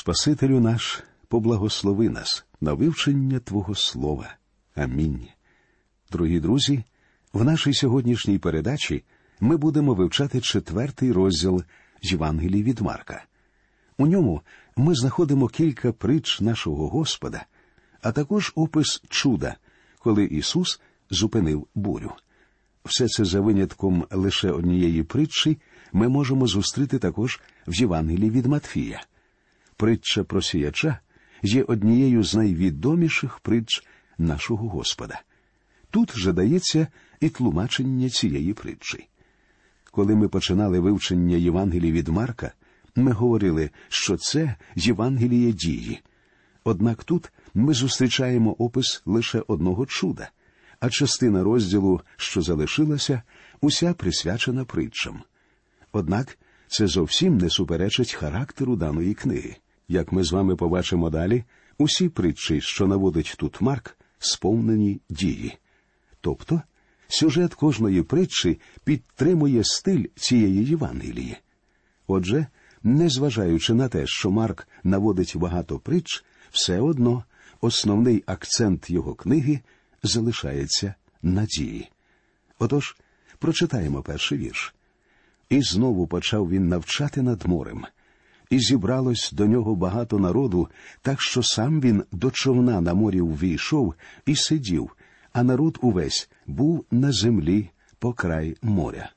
Спасителю наш, поблагослови нас на вивчення Твого Слова. Амінь. Дорогі друзі, в нашій сьогоднішній передачі ми будемо вивчати четвертий розділ з Євангелії від Марка. У ньому ми знаходимо кілька притч нашого Господа, а також опис чуда, коли Ісус зупинив бурю. Все це за винятком лише однієї притчі ми можемо зустріти також в Євангелії від Матфія. Притча про сіяча є однією з найвідоміших притч нашого Господа. Тут же дається і тлумачення цієї притчі. Коли ми починали вивчення Євангелії від Марка, ми говорили, що це Євангеліє дії. Однак тут ми зустрічаємо опис лише одного чуда, а частина розділу, що залишилася, уся присвячена притчам. Однак це зовсім не суперечить характеру даної книги. Як ми з вами побачимо далі, усі притчі, що наводить тут Марк, сповнені дії. Тобто сюжет кожної притчі підтримує стиль цієї Євангелії. Отже, незважаючи на те, що Марк наводить багато притч, все одно основний акцент його книги залишається надії. Отож, прочитаємо перший вірш. І знову почав він навчати над морем, і зібралось до нього багато народу, так що сам він до човна на морі увійшов і сидів, а народ увесь був на землі по край моря.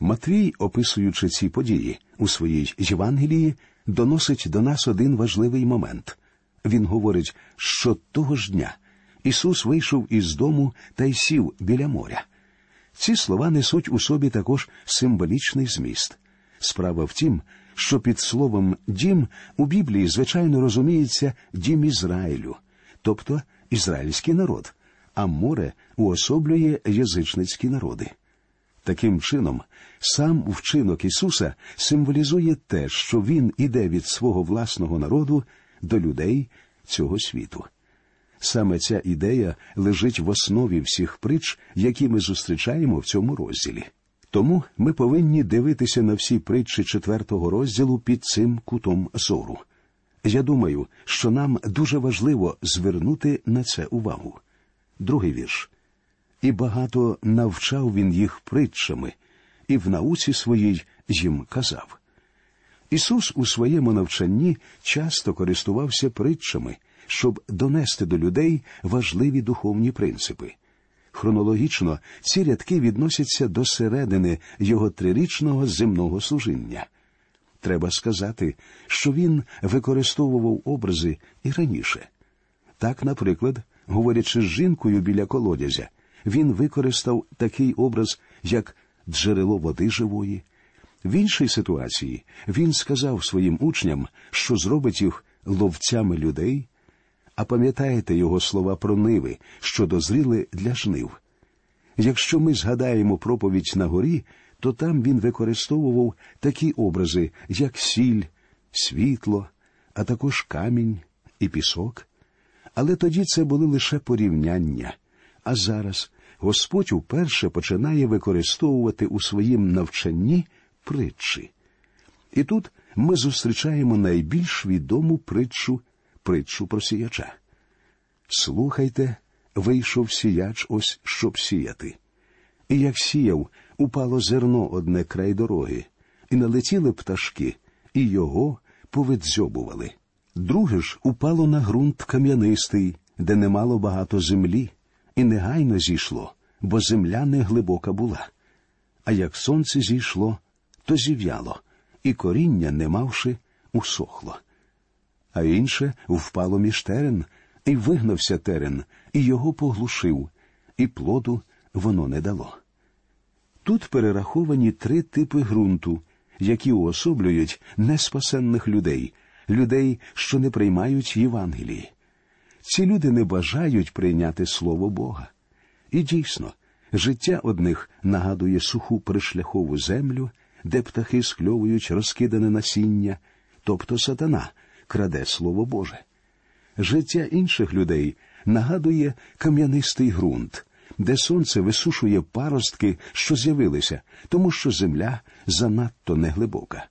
Матвій, описуючи ці події у своїй Євангелії, доносить до нас один важливий момент. Він говорить, що того ж дня Ісус вийшов із дому та й сів біля моря. Ці слова несуть у собі також символічний зміст. Справа в тім, що під словом дім у Біблії, звичайно, розуміється дім Ізраїлю, тобто ізраїльський народ, а море уособлює язичницькі народи. Таким чином, сам вчинок Ісуса символізує те, що Він іде від свого власного народу до людей цього світу. Саме ця ідея лежить в основі всіх притч, які ми зустрічаємо в цьому розділі. Тому ми повинні дивитися на всі притчі четвертого розділу під цим кутом зору. Я думаю, що нам дуже важливо звернути на це увагу. Другий вірш. І багато навчав він їх притчами, і в науці своїй їм казав. Ісус у своєму навчанні часто користувався притчами, щоб донести до людей важливі духовні принципи. Хронологічно ці рядки відносяться до середини його трирічного земного служіння. Треба сказати, що він використовував образи і раніше. Так, наприклад, говорячи з жінкою біля колодязя, він використав такий образ, як джерело води живої. В іншій ситуації він сказав своїм учням, що зробить їх ловцями людей, а пам'ятаєте його слова про ниви, що дозріли для жнив. Якщо ми згадаємо проповідь на горі, то там він використовував такі образи, як сіль, світло, а також камінь і пісок. Але тоді це були лише порівняння. А зараз Господь уперше починає використовувати у своїм навчанні притчі. І тут ми зустрічаємо найбільш відому притчу притчу про сіяча. Слухайте, вийшов сіяч ось щоб сіяти. І як сіяв, упало зерно одне край дороги, і налетіли пташки, і його повидзьобували. Друге ж упало на ґрунт кам'янистий, де немало багато землі, і негайно зійшло, бо земля не глибока була. А як сонце зійшло, то зів'яло, і коріння, не мавши, усохло. А інше впало між терен, і вигнався терен, і його поглушив, і плоду воно не дало. Тут перераховані три типи ґрунту, які уособлюють неспасенних людей, людей, що не приймають Євангелії. Ці люди не бажають прийняти Слово Бога. І дійсно, життя одних нагадує суху пришляхову землю, де птахи скльовують розкидане насіння, тобто сатана краде Слово Боже. Життя інших людей нагадує кам'янистий ґрунт, де сонце висушує паростки, що з'явилися, тому що земля занадто неглибока.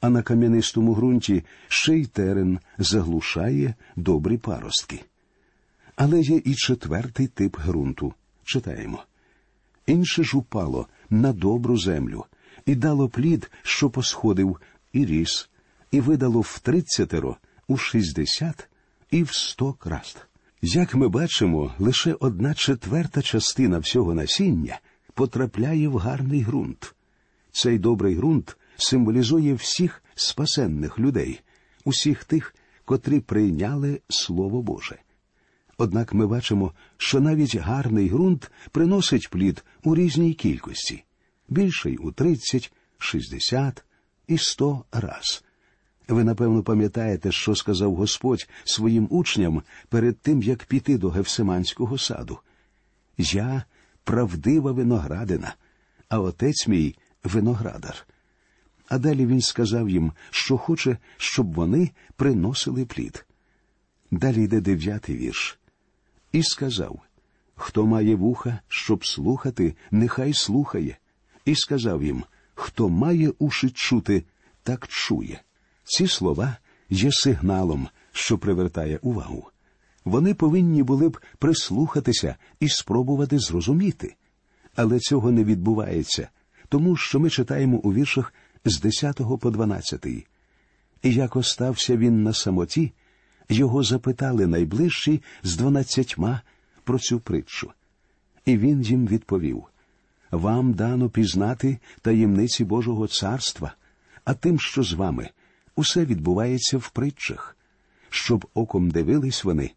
а на кам'янистому ґрунті ще й терен заглушає добрі паростки. Але є і четвертий тип ґрунту. Читаємо. Інше ж упало на добру землю, і дало плід, що посходив, і ріс, і видало в тридцятеро, у шістдесят і в сто краст. Як ми бачимо, лише одна четверта частина всього насіння потрапляє в гарний ґрунт. Цей добрий ґрунт символізує всіх спасенних людей, усіх тих, котрі прийняли Слово Боже. Однак ми бачимо, що навіть гарний ґрунт приносить плід у різній кількості більший у тридцять, шістдесят і сто раз. Ви, напевно, пам'ятаєте, що сказав Господь своїм учням перед тим, як піти до Гевсиманського саду. Я правдива виноградина, а отець мій виноградар. А далі він сказав їм, що хоче, щоб вони приносили плід. Далі йде дев'ятий вірш. І сказав Хто має вуха, щоб слухати, нехай слухає. І сказав їм Хто має уші чути, так чує. Ці слова є сигналом, що привертає увагу. Вони повинні були б прислухатися і спробувати зрозуміти. Але цього не відбувається, тому що ми читаємо у віршах з 10 по 12. І як остався він на самоті, його запитали найближчі з дванадцятьма про цю притчу. І він їм відповів Вам дано пізнати таємниці Божого царства, а тим, що з вами, усе відбувається в притчах, щоб оком дивились вони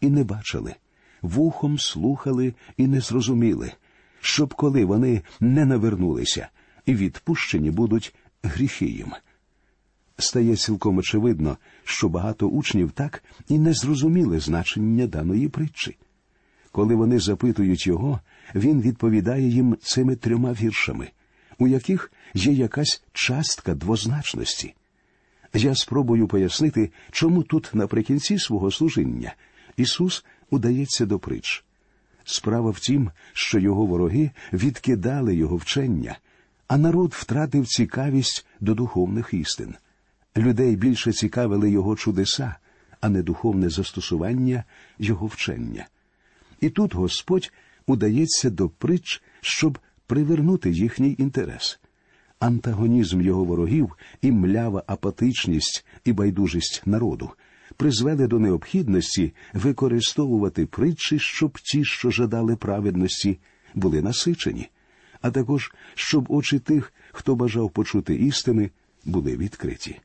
і не бачили, вухом слухали і не зрозуміли, щоб коли вони не навернулися і відпущені будуть гріхи їм. Стає цілком очевидно, що багато учнів так і не зрозуміли значення даної притчі. Коли вони запитують його, він відповідає їм цими трьома віршами, у яких є якась частка двозначності. Я спробую пояснити, чому тут наприкінці свого служіння Ісус удається до притч. Справа в тім, що його вороги відкидали його вчення, а народ втратив цікавість до духовних істин. Людей більше цікавили його чудеса, а не духовне застосування його вчення. І тут Господь удається до притч, щоб привернути їхній інтерес. Антагонізм його ворогів і млява апатичність і байдужість народу призвели до необхідності використовувати притчі, щоб ті, що жадали праведності, були насичені, а також щоб очі тих, хто бажав почути істини, були відкриті.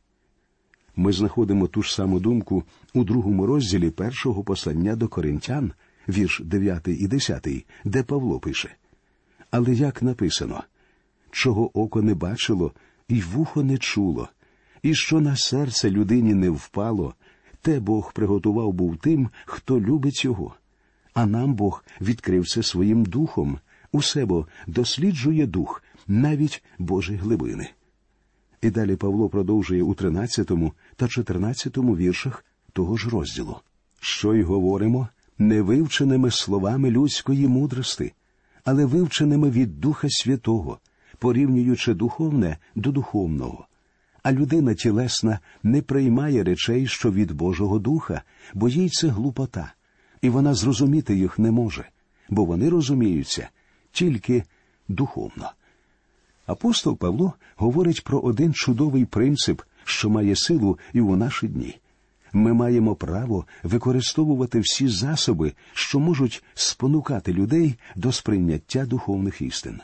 Ми знаходимо ту ж саму думку у другому розділі першого послання до коринтян, вірш 9 і 10, де Павло пише. Але як написано, чого око не бачило, і вухо не чуло, і що на серце людині не впало, те Бог приготував був тим, хто любить його. А нам Бог відкрив це своїм духом, усе бо досліджує дух, навіть Божі глибини. І далі Павло продовжує у 13 та 14 віршах того ж розділу, що й говоримо не вивченими словами людської мудрости, але вивченими від Духа Святого, порівнюючи духовне до духовного. А людина тілесна не приймає речей, що від Божого Духа, бо їй це глупота, і вона зрозуміти їх не може, бо вони розуміються тільки духовно. Апостол Павло говорить про один чудовий принцип, що має силу і у наші дні. Ми маємо право використовувати всі засоби, що можуть спонукати людей до сприйняття духовних істин.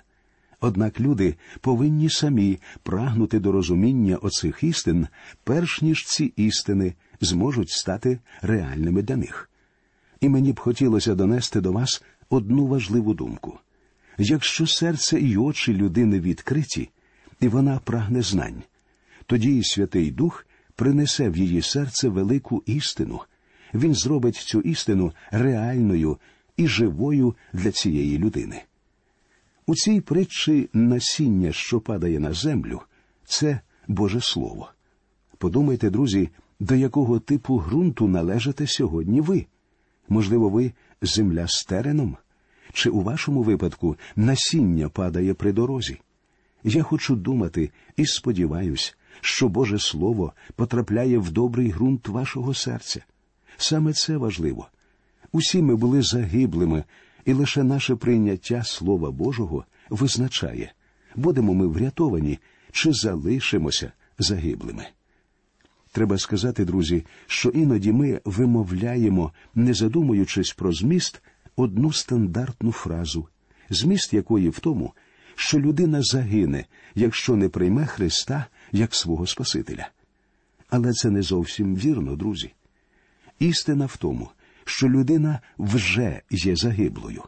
Однак люди повинні самі прагнути до розуміння оцих істин, перш ніж ці істини зможуть стати реальними для них. І мені б хотілося донести до вас одну важливу думку якщо серце і очі людини відкриті, і вона прагне знань, тоді і Святий Дух принесе в її серце велику істину. Він зробить цю істину реальною і живою для цієї людини. У цій притчі насіння, що падає на землю, це Боже Слово. Подумайте, друзі, до якого типу ґрунту належите сьогодні ви? Можливо, ви земля з тереном? Чи у вашому випадку насіння падає при дорозі? Я хочу думати і сподіваюсь, що Боже Слово потрапляє в добрий ґрунт вашого серця. Саме це важливо. Усі ми були загиблими, і лише наше прийняття Слова Божого визначає, будемо ми врятовані чи залишимося загиблими. Треба сказати, друзі, що іноді ми вимовляємо, не задумуючись про зміст, одну стандартну фразу, зміст якої в тому, що людина загине, якщо не прийме Христа як свого Спасителя. Але це не зовсім вірно, друзі. Істина в тому, що людина вже є загиблою.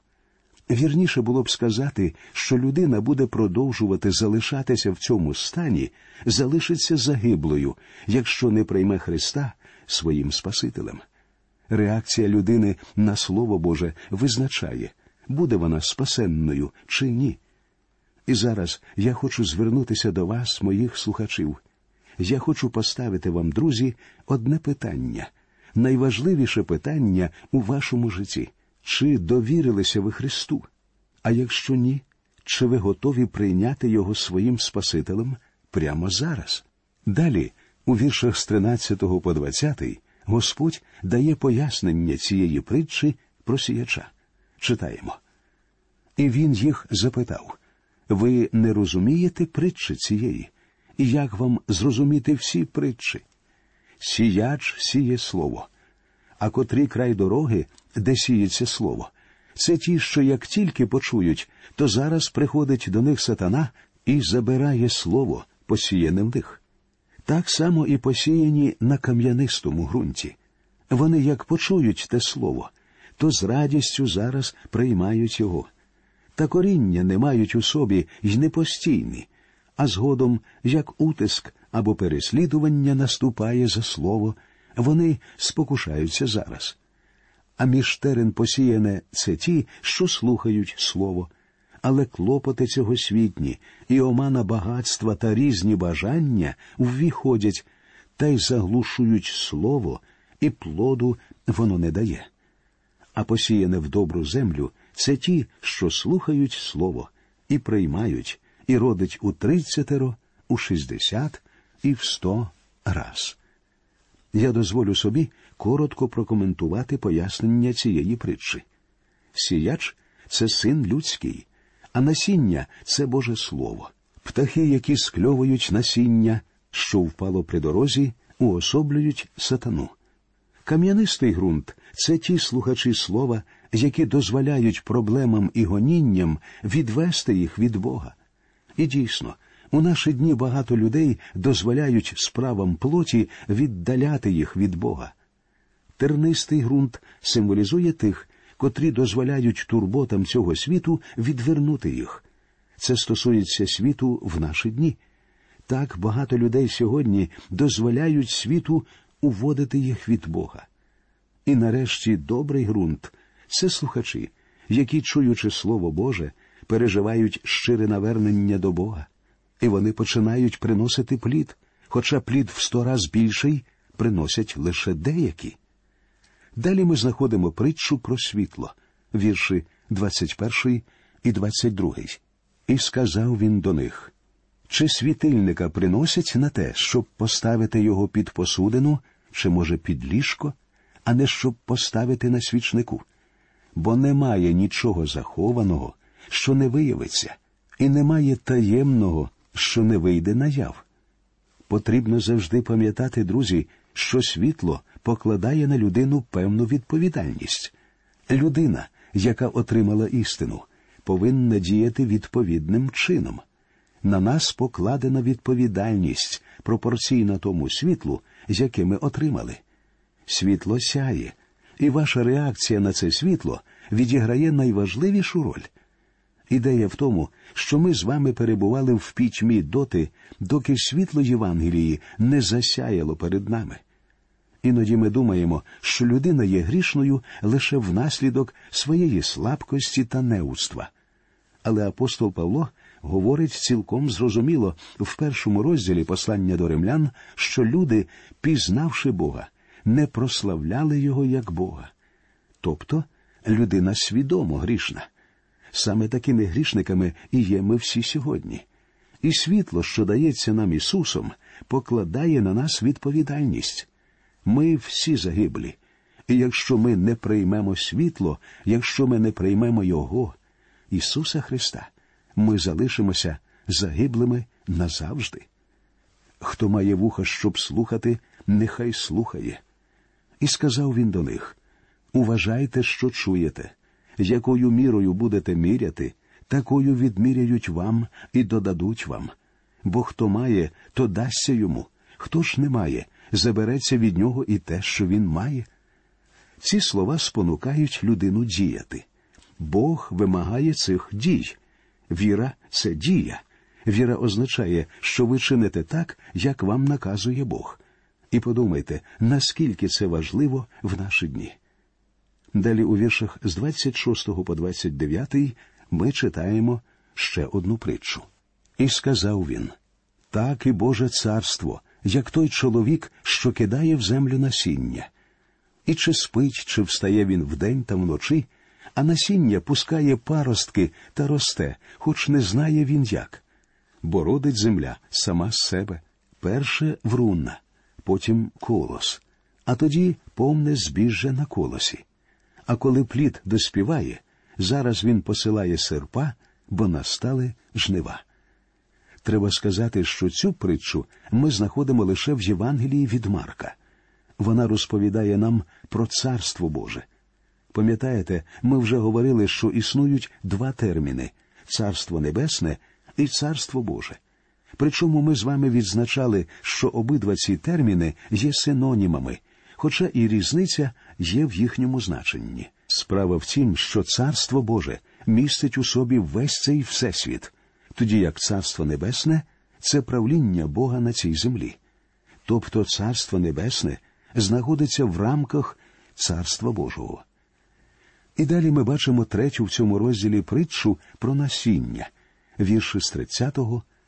Вірніше було б сказати, що людина буде продовжувати залишатися в цьому стані, залишиться загиблою, якщо не прийме Христа своїм Спасителем. Реакція людини на Слово Боже визначає, буде вона спасенною чи ні. І зараз я хочу звернутися до вас, моїх слухачів. Я хочу поставити вам, друзі, одне питання найважливіше питання у вашому житті чи довірилися ви Христу? А якщо ні, чи ви готові прийняти Його своїм Спасителем прямо зараз? Далі, у віршах з 13 по 20, Господь дає пояснення цієї притчі про сіяча. Читаємо. І він їх запитав ви не розумієте притчі цієї? І як вам зрозуміти всі притчі? Сіяч сіє слово, а котрий край дороги, де сіється слово. Це ті, що як тільки почують, то зараз приходить до них сатана і забирає слово, посіяне в них. Так само і посіяні на кам'янистому ґрунті. Вони як почують те слово, то з радістю зараз приймають його. Та коріння не мають у собі й не постійні, а згодом, як утиск або переслідування наступає за слово, вони спокушаються зараз. А між терен посіяне це ті, що слухають слово, але клопоти цього світні і омана багатства та різні бажання ввіходять та й заглушують слово, і плоду воно не дає. А посіяне в добру землю це ті, що слухають слово і приймають, і родить у тридцятеро, у шістдесят і в сто раз. Я дозволю собі коротко прокоментувати пояснення цієї притчі. Сіяч це син людський, а насіння це Боже Слово. Птахи, які скльовують насіння, що впало при дорозі, уособлюють сатану. Кам'янистий ґрунт це ті слухачі слова, які дозволяють проблемам і гонінням відвести їх від Бога. І дійсно, у наші дні багато людей дозволяють справам плоті віддаляти їх від Бога. Тернистий ґрунт символізує тих, котрі дозволяють турботам цього світу відвернути їх. Це стосується світу в наші дні. Так багато людей сьогодні дозволяють світу уводити їх від Бога. І нарешті добрий ґрунт це слухачі, які, чуючи Слово Боже, переживають щире навернення до Бога, і вони починають приносити плід, хоча плід в сто раз більший приносять лише деякі. Далі ми знаходимо притчу про світло, вірші 21 і 22. І сказав він до них чи світильника приносять на те, щоб поставити його під посудину, чи, може, під ліжко, а не щоб поставити на свічнику? Бо немає нічого захованого, що не виявиться, і немає таємного, що не вийде наяв. Потрібно завжди пам'ятати, друзі, що світло покладає на людину певну відповідальність. Людина, яка отримала істину, повинна діяти відповідним чином. На нас покладена відповідальність пропорційна тому світлу, яке ми отримали. Світло сяє, і ваша реакція на це світло відіграє найважливішу роль. Ідея в тому, що ми з вами перебували в пітьмі доти, доки світло Євангелії не засяяло перед нами. Іноді ми думаємо, що людина є грішною лише внаслідок своєї слабкості та неудства. Але апостол Павло говорить цілком зрозуміло в першому розділі послання до римлян, що люди, пізнавши Бога, не прославляли Його як Бога. Тобто людина свідомо грішна. Саме такими грішниками і є ми всі сьогодні. І світло, що дається нам Ісусом, покладає на нас відповідальність. Ми всі загиблі, і якщо ми не приймемо світло, якщо ми не приймемо Його, Ісуса Христа, ми залишимося загиблими назавжди. Хто має вуха, щоб слухати, нехай слухає. І сказав він до них Уважайте, що чуєте, якою мірою будете міряти, такою відміряють вам і додадуть вам. Бо хто має, то дасться йому, хто ж не має, забереться від нього і те, що він має. Ці слова спонукають людину діяти. Бог вимагає цих дій. Віра це дія. Віра означає, що ви чините так, як вам наказує Бог. І подумайте, наскільки це важливо в наші дні. Далі у віршах з 26 по 29 ми читаємо ще одну притчу. І сказав він так і Боже царство, як той чоловік, що кидає в землю насіння. І чи спить, чи встає він вдень та вночі, а насіння пускає паростки та росте, хоч не знає він як. Бо родить земля сама з себе, перше врунна, потім колос, а тоді повне збіжжя на колосі. А коли плід доспіває, зараз він посилає серпа, бо настали жнива. Треба сказати, що цю притчу ми знаходимо лише в Євангелії від Марка. Вона розповідає нам про Царство Боже. Пам'ятаєте, ми вже говорили, що існують два терміни Царство Небесне і Царство Боже. Причому ми з вами відзначали, що обидва ці терміни є синонімами, хоча і різниця є в їхньому значенні. Справа в тім, що Царство Боже містить у собі весь цей всесвіт, тоді як Царство Небесне це правління Бога на цій землі. Тобто Царство Небесне знаходиться в рамках Царства Божого. І далі ми бачимо третю в цьому розділі притчу про насіння, вірші з 30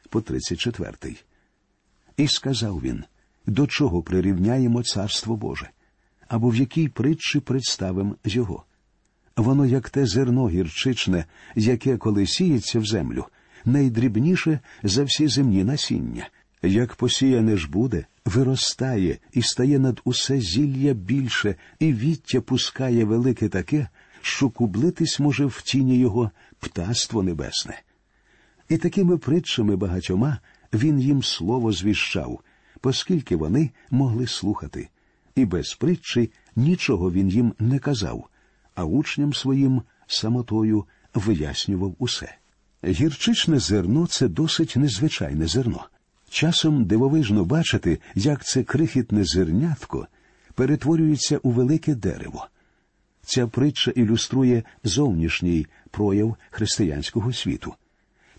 по 34. І сказав він, до чого прирівняємо Царство Боже, або в якій притчі представимо його. Воно, як те зерно гірчичне, яке коли сіється в землю, найдрібніше за всі земні насіння. Як посіяне ж буде, виростає і стає над усе зілля більше, і віття пускає велике таке, що кублитись може в тіні його птаство небесне. І такими притчами багатьома він їм слово звіщав, оскільки вони могли слухати, і без притчі нічого він їм не казав, а учням своїм самотою вияснював усе. Гірчичне зерно це досить незвичайне зерно. Часом дивовижно бачити, як це крихітне зернятко перетворюється у велике дерево. Ця притча ілюструє зовнішній прояв християнського світу.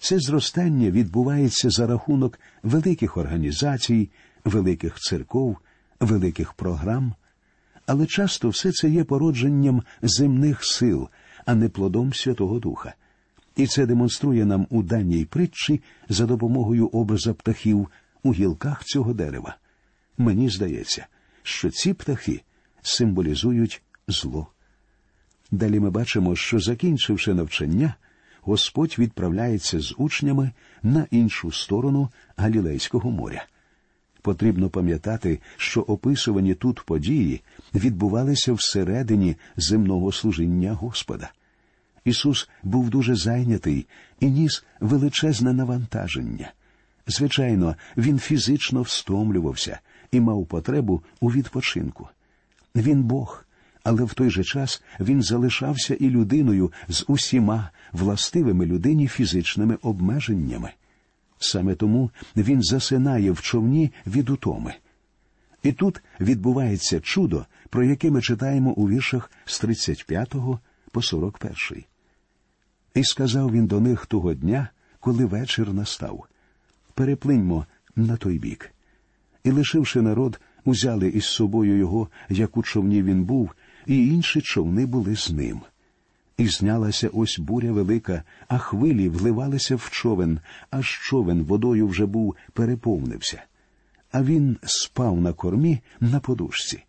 Це зростання відбувається за рахунок великих організацій, великих церков, великих програм, але часто все це є породженням земних сил, а не плодом Святого Духа. І це демонструє нам у даній притчі за допомогою образа птахів у гілках цього дерева. Мені здається, що ці птахи символізують зло. Далі ми бачимо, що, закінчивши навчання, Господь відправляється з учнями на іншу сторону Галілейського моря. Потрібно пам'ятати, що описувані тут події відбувалися всередині земного служіння Господа. Ісус був дуже зайнятий і ніс величезне навантаження. Звичайно, він фізично встомлювався і мав потребу у відпочинку. Він Бог, але в той же час він залишався і людиною з усіма властивими людині фізичними обмеженнями. Саме тому він засинає в човні від утоми. І тут відбувається чудо, про яке ми читаємо у віршах з 35 по 41. І сказав він до них того дня, коли вечір настав переплиньмо на той бік. І, лишивши народ, узяли із собою його, як у човні він був, і інші човни були з ним. І знялася ось буря велика, а хвилі вливалися в човен, аж човен водою вже був переповнився. А він спав на кормі на подушці.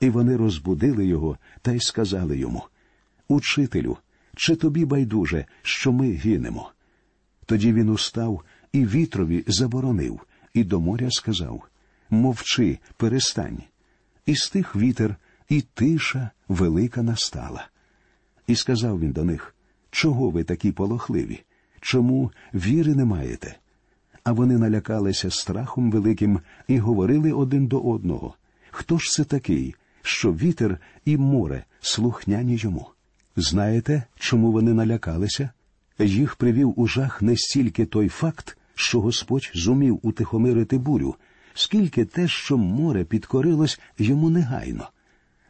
І вони розбудили його та й сказали йому Учителю, чи тобі байдуже, що ми гинемо? Тоді він устав і вітрові заборонив, і до моря сказав Мовчи, перестань. І стих вітер, і тиша велика настала. І сказав він до них Чого ви такі полохливі? Чому віри не маєте? А вони налякалися страхом великим і говорили один до одного Хто ж це такий, що вітер і море слухняні йому? Знаєте, чому вони налякалися? Їх привів у жах не стільки той факт, що Господь зумів утихомирити бурю, скільки те, що море підкорилось йому негайно.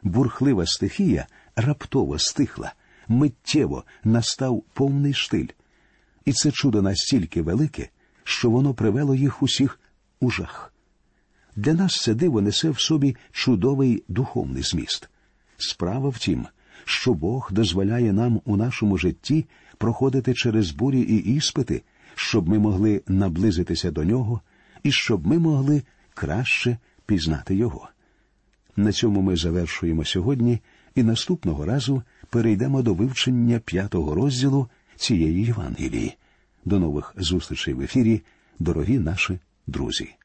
Бурхлива стихія раптово стихла, миттєво настав повний штиль. І це чудо настільки велике, що воно привело їх усіх у жах. Для нас це диво несе в собі чудовий духовний зміст. Справа в тім, що Бог дозволяє нам у нашому житті проходити через бурі і іспити, щоб ми могли наблизитися до нього і щоб ми могли краще пізнати Його. На цьому ми завершуємо сьогодні і наступного разу перейдемо до вивчення п'ятого розділу цієї Євангелії. До нових зустрічей в ефірі, дорогі наші друзі.